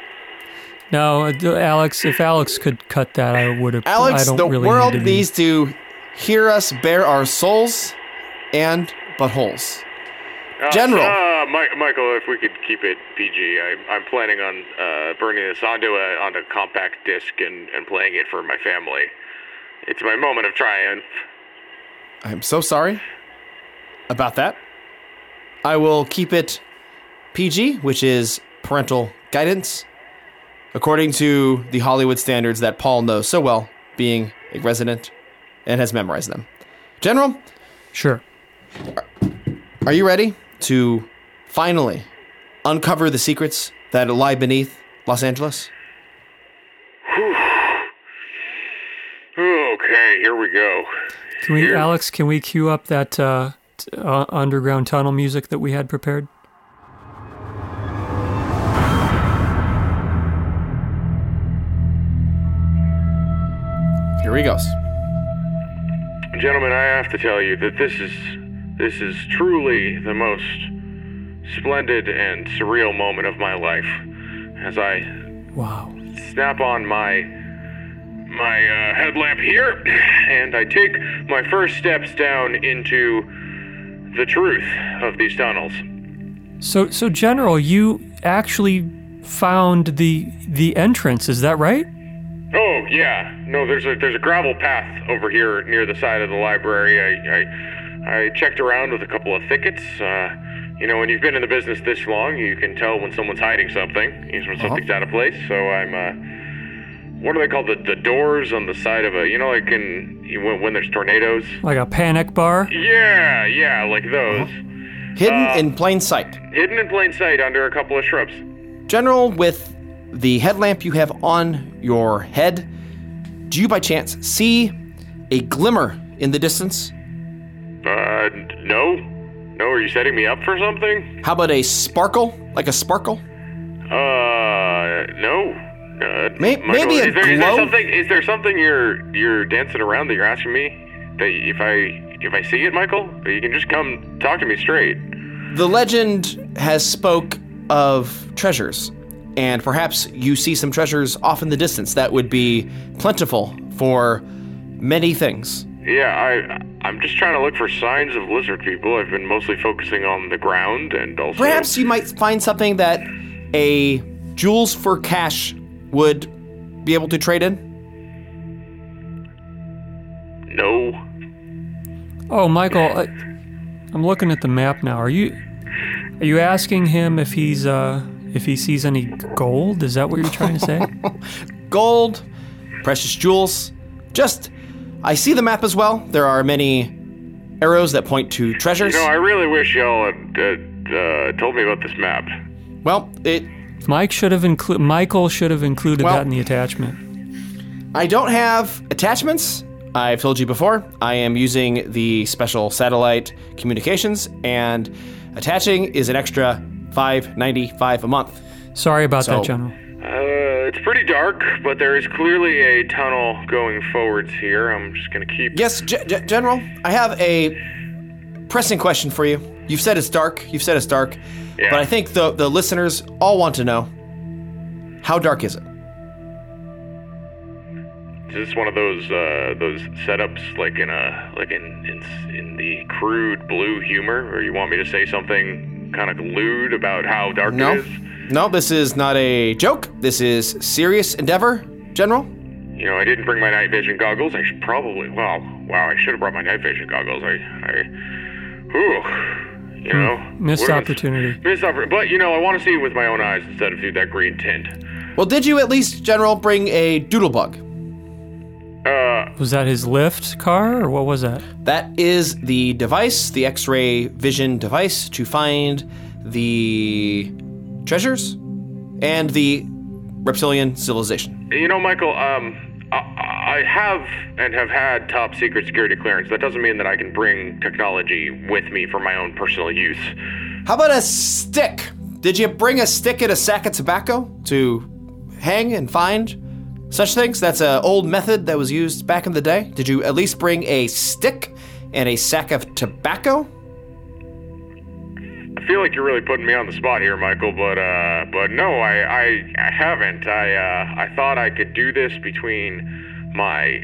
No, uh, Alex. If Alex could cut that, I would have. I Alex, don't the really world need to be- needs to hear us bare our souls and buttholes. Uh, General. Uh, Mi- Michael, if we could keep it PG, I, I'm planning on uh, burning this onto a onto compact disc and, and playing it for my family. It's my moment of triumph. I'm so sorry about that. I will keep it PG, which is parental guidance, according to the Hollywood standards that Paul knows so well, being a resident and has memorized them. General, Sure. are you ready to finally uncover the secrets that lie beneath Los Angeles? Okay, here we go. Can we, Here. Alex? Can we cue up that uh, t- uh, underground tunnel music that we had prepared? Here he goes. Gentlemen, I have to tell you that this is this is truly the most splendid and surreal moment of my life as I Wow. snap on my my uh, headlamp here and I take my first steps down into the truth of these tunnels. So, so General, you actually found the the entrance. Is that right? Oh yeah, no. There's a there's a gravel path over here near the side of the library. I I, I checked around with a couple of thickets. Uh, you know, when you've been in the business this long, you can tell when someone's hiding something, when something's out of place. So I'm uh, what are they called? The the doors on the side of a you know like in when, when there's tornadoes. Like a panic bar? Yeah, yeah, like those. Hidden in plain sight. Hidden in plain sight under a couple of shrubs. General, with the headlamp you have on your head, do you by chance see a glimmer in the distance? Uh, no, no. Are you setting me up for something? How about a sparkle? Like a sparkle? Uh, no. Uh, Michael, maybe a is there, is there glow? something? Is there something you're you're dancing around that you're asking me that if I if I see it, Michael, you can just come talk to me straight. The legend has spoke of treasures, and perhaps you see some treasures off in the distance that would be plentiful for many things. Yeah, I I'm just trying to look for signs of lizard people. I've been mostly focusing on the ground and also Perhaps you might find something that a jewels for cash would be able to trade in. no. Oh, Michael, I, I'm looking at the map now. Are you are you asking him if he's uh if he sees any gold? Is that what you're trying to say? Gold, precious jewels. Just, I see the map as well. There are many arrows that point to treasures. You know, I really wish y'all had uh, uh, told me about this map. well, it Mike should have included Michael should have included Well- that in the attachment. I don't have attachments. I've told you before, I am using the special satellite communications, and attaching is an extra five ninety five a month. Sorry about So- that, General. Uh, it's pretty dark, but there is clearly a tunnel going forwards here. I'm just gonna keep. Yes, G- G- General, I have a pressing question for you. You've said it's dark. You've said it's dark, Yeah. but I think the the listeners all want to know how dark is it? Is this one of those uh, those setups like in a like in, in in the crude blue humor, or you want me to say something kind of lewd about how dark No, it is? no, this is not a joke. This is serious endeavor, General. You know, I didn't bring my night vision goggles. I should probably. Well, wow, I should have brought my night vision goggles. I, I, whew, you know, Missed what was- opportunity. Missed opportunity. But you know, I want to see it with my own eyes instead of through that green tint. Well, did you at least, General, bring a doodle bug? Uh, Was that his Lyft car, or what was that? That is the device, the X ray vision device, to find the treasures and the reptilian civilization. you know, Michael, um, I, I have and have had top secret security clearance. That doesn't mean that I can bring technology with me for my own personal use. How about a stick? Did you bring a stick and a sack of tobacco to hang and find such things? That's an old method that was used back in the day. Did you at least bring a stick and a sack of tobacco? I feel like you're really putting me on the spot here, Michael, but uh, but no, I I, I haven't. I uh, I thought I could do this between my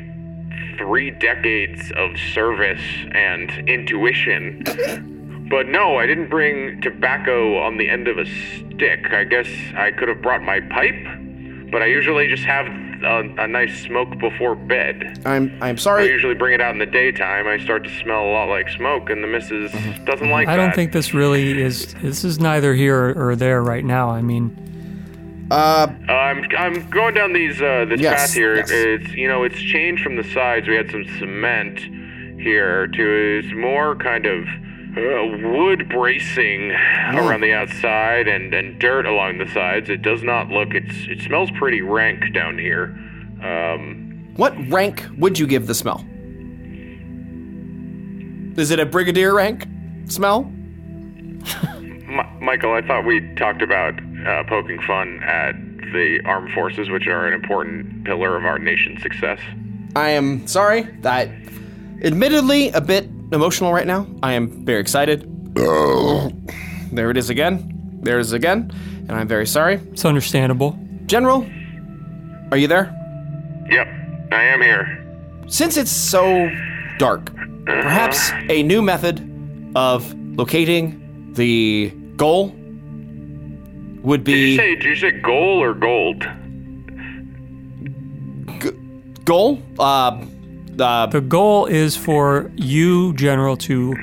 three decades of service and intuition. But no, I didn't bring tobacco on the end of a stick. I guess I could have brought my pipe, but I usually just have a, a nice smoke before bed. I'm I'm sorry. I usually bring it out in the daytime. I start to smell a lot like smoke, and the missus doesn't like I that. don't think this really is. This is neither here or there right now. I mean, Uh, Uh, I'm I'm going down these uh, this Yes, path here. yes. It's you know it's changed from the sides. We had some cement here to it's more kind of uh, wood bracing around the outside and, and dirt along the sides. It does not look. It's it smells pretty rank down here. Um, what rank would you give the smell? Is it a brigadier rank smell? Mi- Michael, I thought we talked about uh, poking fun at the armed forces, which are an important pillar of our nation's success. I am sorry that admittedly a bit emotional right now. I am very excited. there it is again. There it is again. And I'm very sorry. it's understandable. General, are you there? Yep, I am here. Since it's so dark, perhaps a new method of locating the goal would Did you say did you say goal or gold? goal. Uh, uh, The goal is for you, General, to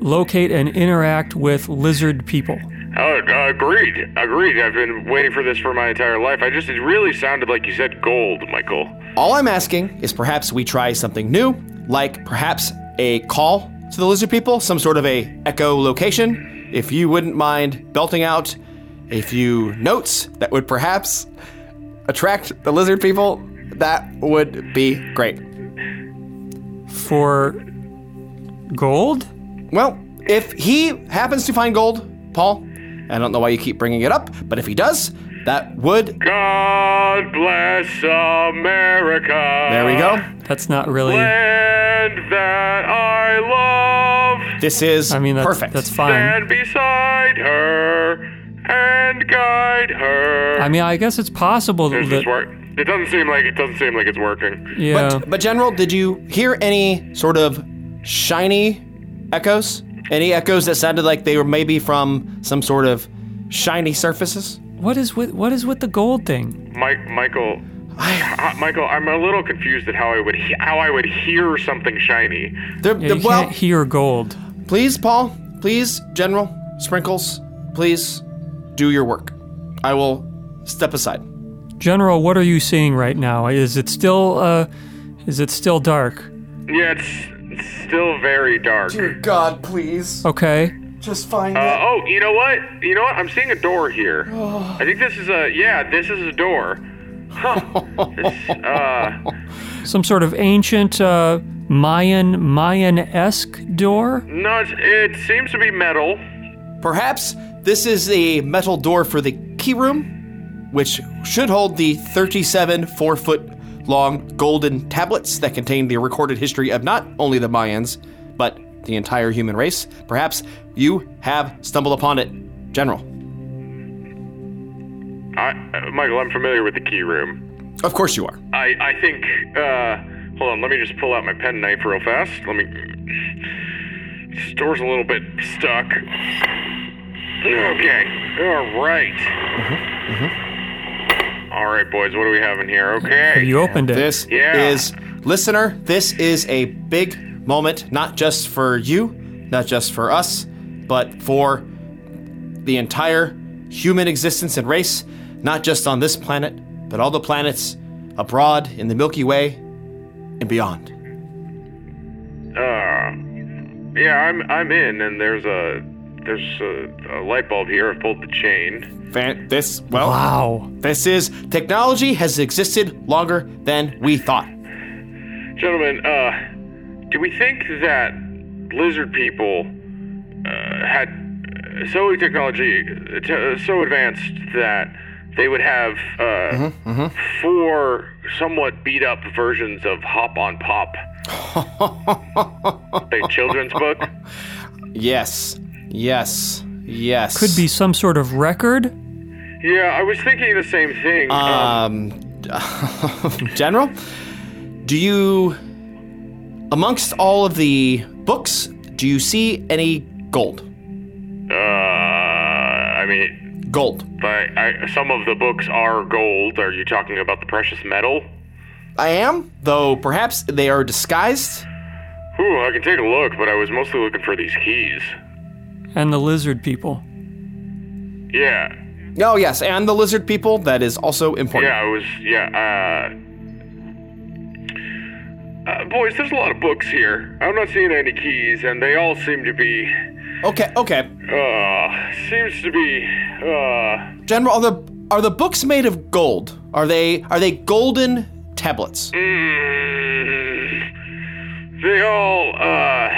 locate and interact with lizard people. Oh, uh, agreed. Agreed. I've been waiting for this for my entire life. I just, it really sounded like you said gold, Michael. all I'm asking is perhaps we try something new, like perhaps a call to the lizard people, some sort of a echolocation. If you wouldn't mind belting out a few notes that would perhaps attract the lizard people, that would be great. For gold? Well, if he happens to find gold, Paul, I don't know why you keep bringing it up, but if he does, that would. God bless America. There we go. That's not really. Land that I love. This is I mean, that's, perfect. that's fine. Stand beside her and guide her. I mean, I guess it's possible Does that. This work? It doesn't seem like it doesn't seem like it's working. Yeah. But, but General, did you hear any sort of shiny echoes? Any echoes that sounded like they were maybe from some sort of shiny surfaces? what is with what is with the gold thing? Mike, Michael, uh, Michael, I'm a little confused at how I would he- how I would hear something shiny. They're, Yeah, they're- you well, can't hear gold. please, Paul, please, General Sprinkles, please do your work. I will step aside. General, what are you seeing right now? Is it still uh, is it still dark? Yeah, it's, it's still very dark. Dear God, please, Okay. just find Uh, oh, you know what? You know what? I'm seeing a door here. I think this is a yeah. This is a door. Huh. This, uh, Some sort of ancient uh, Mayan Mayan-esque door? no, it seems to be metal. Perhaps this is a metal door for the key room, which should hold the 37 four foot long golden tablets that contain the recorded history of not only the Mayans, but the entire human race. Perhaps you have stumbled upon it, General. I, uh, Michael, I'm familiar with the key room. Of course you are. I I think. Uh, hold on. Let me just pull out my pen knife real fast. Let me. This door's a little bit stuck. Okay. All right. All right, boys. What do we have in here? Okay. You opened it. This Yeah. is, listener, this is a big moment, not just for you, not just for us, but for the entire human existence and race, not just on this planet, but all the planets abroad in the Milky Way and beyond. Uh, yeah, I'm I'm in, and there's a there's a, a light bulb here. I've pulled the chain. Fan- this, well, Wow. this is technology has existed longer than we thought. Gentlemen, uh, do we think that lizard people uh, had so technology uh, t- so advanced that they would have uh, four somewhat beat up versions of Hop on Pop? a children's book? Yes, yes, yes. Could be some sort of record. Yeah, I was thinking the same thing. Um, Um, General, do you, amongst all of the books, do you see any gold? uh, I mean, Gold. I, I, some of the books are gold. Are you talking about the precious metal? I am, though perhaps they are disguised. Ooh, I can take a look, but I was mostly looking for these keys. And the lizard people. Yeah, Oh, yes, and the lizard people, that is also important. yeah, I was, yeah, uh, uh, boys, there's a lot of books here. I'm not seeing any keys, and they all seem to be, Okay, okay. uh, seems to be, uh, General, are the are the books made of gold? Are they are they golden tablets? mm, they all, uh,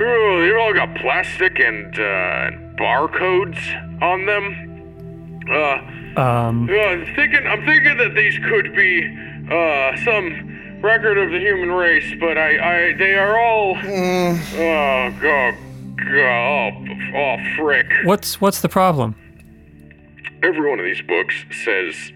ooh, they've all got plastic and, uh, barcodes on them. Uh, Um, Yeah, I'm thinking. I'm thinking that these could be uh, some record of the human race, but I, I, they are all. Oh god, god, oh, oh, frick! what's what's the problem? Every one of these books says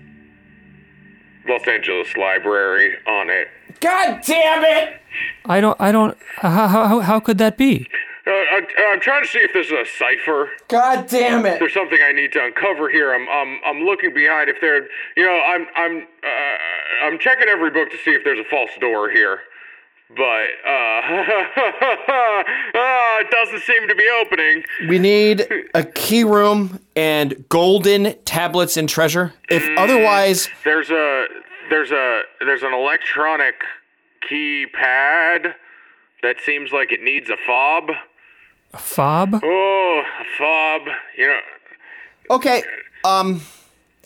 Los Angeles Library on it. God damn it! I don't. I don't. How how how could that be? Uh, I, I'm trying to see if there's a cipher. God damn it! there's something I need to uncover here. I'm I'm I'm looking behind if there, you know, I'm I'm uh, I'm checking every book to see if there's a false door here, but uh, ah, it doesn't seem to be opening. We need a key room and golden tablets and treasure. If otherwise, There's a there's a there's an electronic keypad that seems like it needs a fob. A fob? Oh, a fob. You know, okay. Um,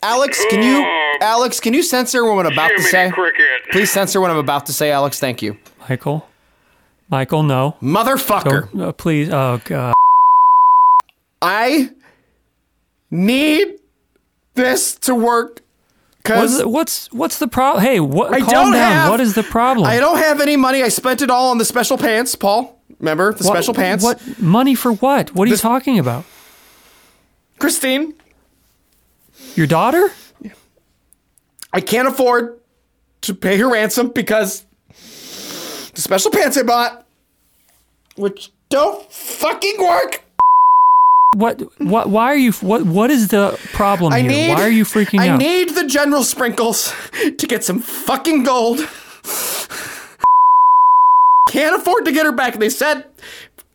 Alex, can you Alex, can you censor what I'm about to say? Cricket. Please censor what I'm about to say, Alex. Thank you, Michael. Michael, no. motherfucker. Don't, uh, please. Oh God. I need this to work. What's the, what's what's the problem? Hey, what? I calm down. have- what is the problem? I don't have any money. I spent it all on the special pants, Paul. Remember the What- special pants? What money for what? What are you talking about? Christine, Your daughter? I can't afford to pay her ransom because the special pants I bought, which don't fucking work. What? What? Why are you? What? What is the problem I here? need. why are you freaking I out? I need the general sprinkles to get some fucking gold. Can't afford to get her back. They said.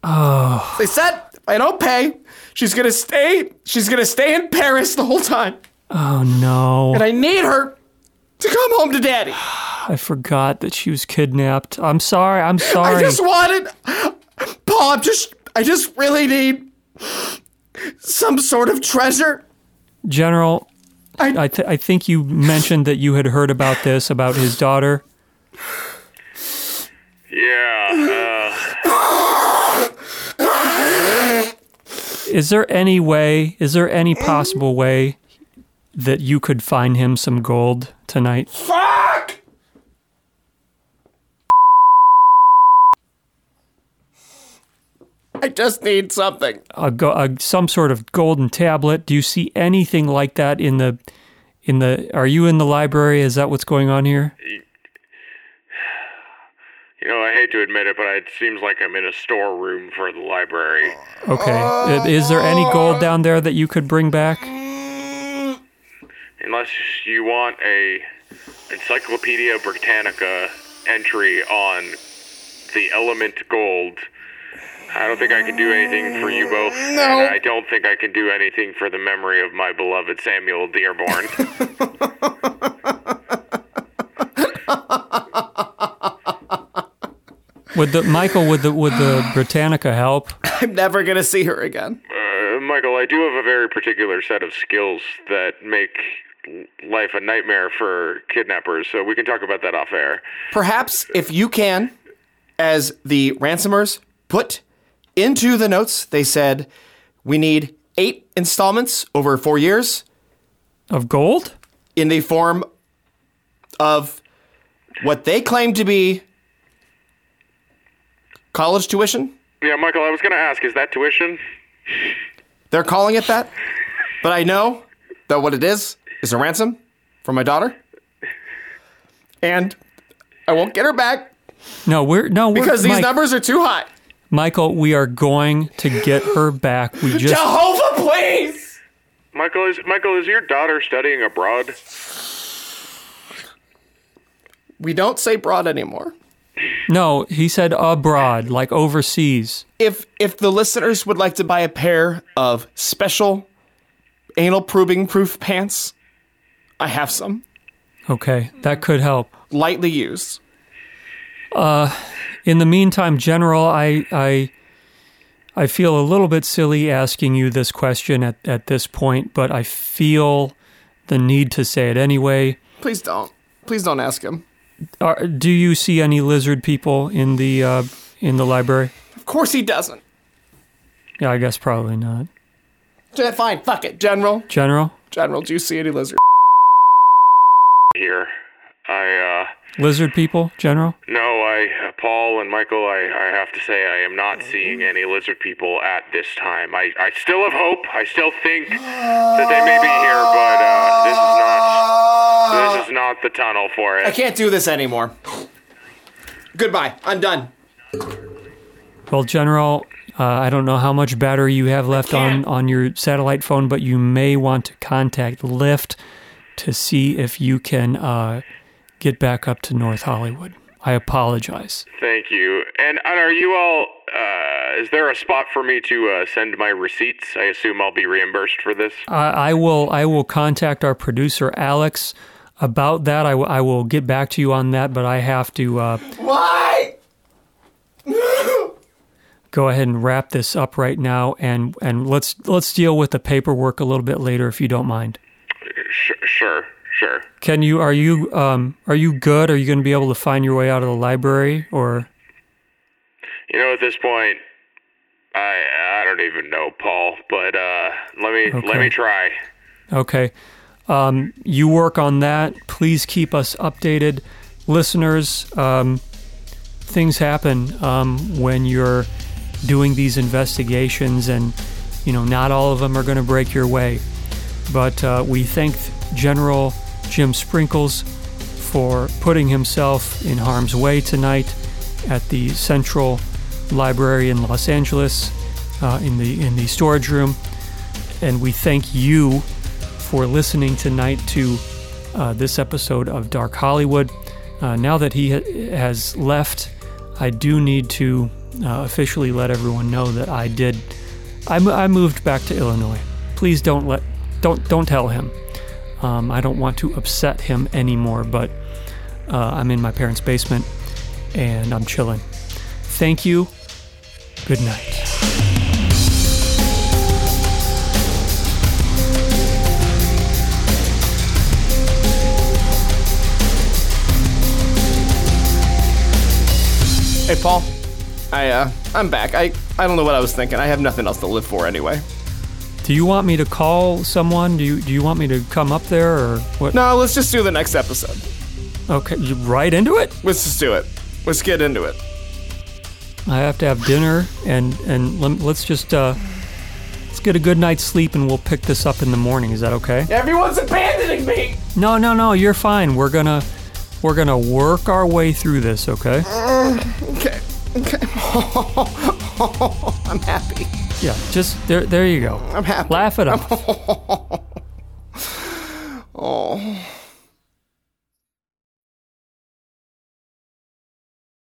oh, They said I don't pay, she's gonna stay. She's gonna stay in Paris the whole time, oh no! and I need her to come home to daddy. I forgot that she was kidnapped. I'm sorry. I'm sorry. I just wanted, Paul. I'm just. I just really need some sort of treasure. General, I- I, th- I think you mentioned that you had heard about this about his daughter. yeah. Uh, Is there any way? Is there any possible way that you could find him some gold tonight? Fuck! I just need something. A, go- a some sort of golden tablet? Do you see anything like that in the in the? Are you in the library? Is that what's going on here? You know, I hate to admit it, but it seems like I'm in a storeroom for the library. Okay. I- Is there any gold down there that you could bring back? Unless you want a Encyclopedia Britannica entry on the element gold. I don't think I can do anything for you both. No. And I don't think I can do anything for the memory of my beloved Samuel Dearborn. Would the Michael would the would the Britannica help? I'm never gonna see her again. Uh, Michael, I do have a very particular set of skills that make life a nightmare for kidnappers, so we can talk about that off air. Perhaps if you can, as the ransomers put into the notes, they said we need eight installments over four years Of gold? in the form of what they claim to be college tuition. Yeah, Michael, I was going to ask, is that tuition? They're calling it that, but I know that what it is is a ransom for my daughter, and I won't get her back No, we're no we're, because these Mike- numbers are too high. Michael, we are going to get her back. We just Jehovah, please. Michael, is Michael is your daughter studying abroad? We don't say broad anymore. no. He said abroad, like overseas. If if the listeners would like to buy a pair of special anal probing proof pants, I have some Okay, that could help. lightly used. Uh, In the meantime, General, I I I feel a little bit silly asking you this question at, at this point, but I feel the need to say it anyway. Please don't. Please don't ask him. Are, do you see any lizard people in the uh, in the library? Of course he doesn't. Yeah, I guess probably not. Yeah, Fine, fuck it, General. General, General, do you see any lizard? Here, I uh, lizard people, General. no, I, Paul and Michael, I, I have to say I am not seeing any lizard people at this time. I, I still have hope. I still think that they may be here, but uh, this is not this is not the tunnel for it. I can't do this anymore. Goodbye. I'm done. Well, General, uh, I don't know how much battery you have left on, on your satellite phone, but you may want to contact Lyft to see if you can uh, get back up to North Hollywood. I apologize. Thank you. And, and are you all? Uh, is there a spot for me to uh, send my receipts? I assume I'll be reimbursed for this. I, I will I will contact our producer Alex about that. I, will- will get back to you on that, but I have to uh, Why? go ahead and wrap this up right now, and and let's let's deal with the paperwork a little bit later, if you don't mind. Sure, sure, sure. Can you are you um are you good? Are you going to be able to find your way out of the library or You know, at this point, I I don't even know, Paul. But uh, let me let me try. okay? Um, you work on that. Please keep us updated, listeners. Um, things happen um, when you're doing these investigations, and you know not all of them are going to break your way. But uh, we thank General Jim Sprinkles for putting himself in harm's way tonight at the Central Library in Los Angeles, uh, in the in the storage room, and we thank you for listening tonight to uh, this episode of Dark Hollywood. Uh, now that he ha- has left, I do need to uh, officially let everyone know that I did. I, mo- I moved back to Illinois. Please don't let don't don't tell him. Um, I don't want to upset him anymore. But uh, I'm in my parents' basement and I'm chilling. Thank you. Good night. Hey, Paul. I uh, I'm back. I I don't know what I was thinking. I have nothing else to live for anyway. Do you want me to call someone? Do you do you want me to come up there or what? No, let's just do the next episode. Okay, you right into it. Let's just do it. Let's get into it. I have to have dinner and and let's just uh let's get a good night's sleep and we'll pick this up in the morning. Is that okay? Everyone's abandoning me. No, no, no. You're fine. We're gonna we're gonna work our way through this. Okay? Okay. Okay. I'm happy. Yeah, just there. There you go. I'm happy. Laugh it off. oh.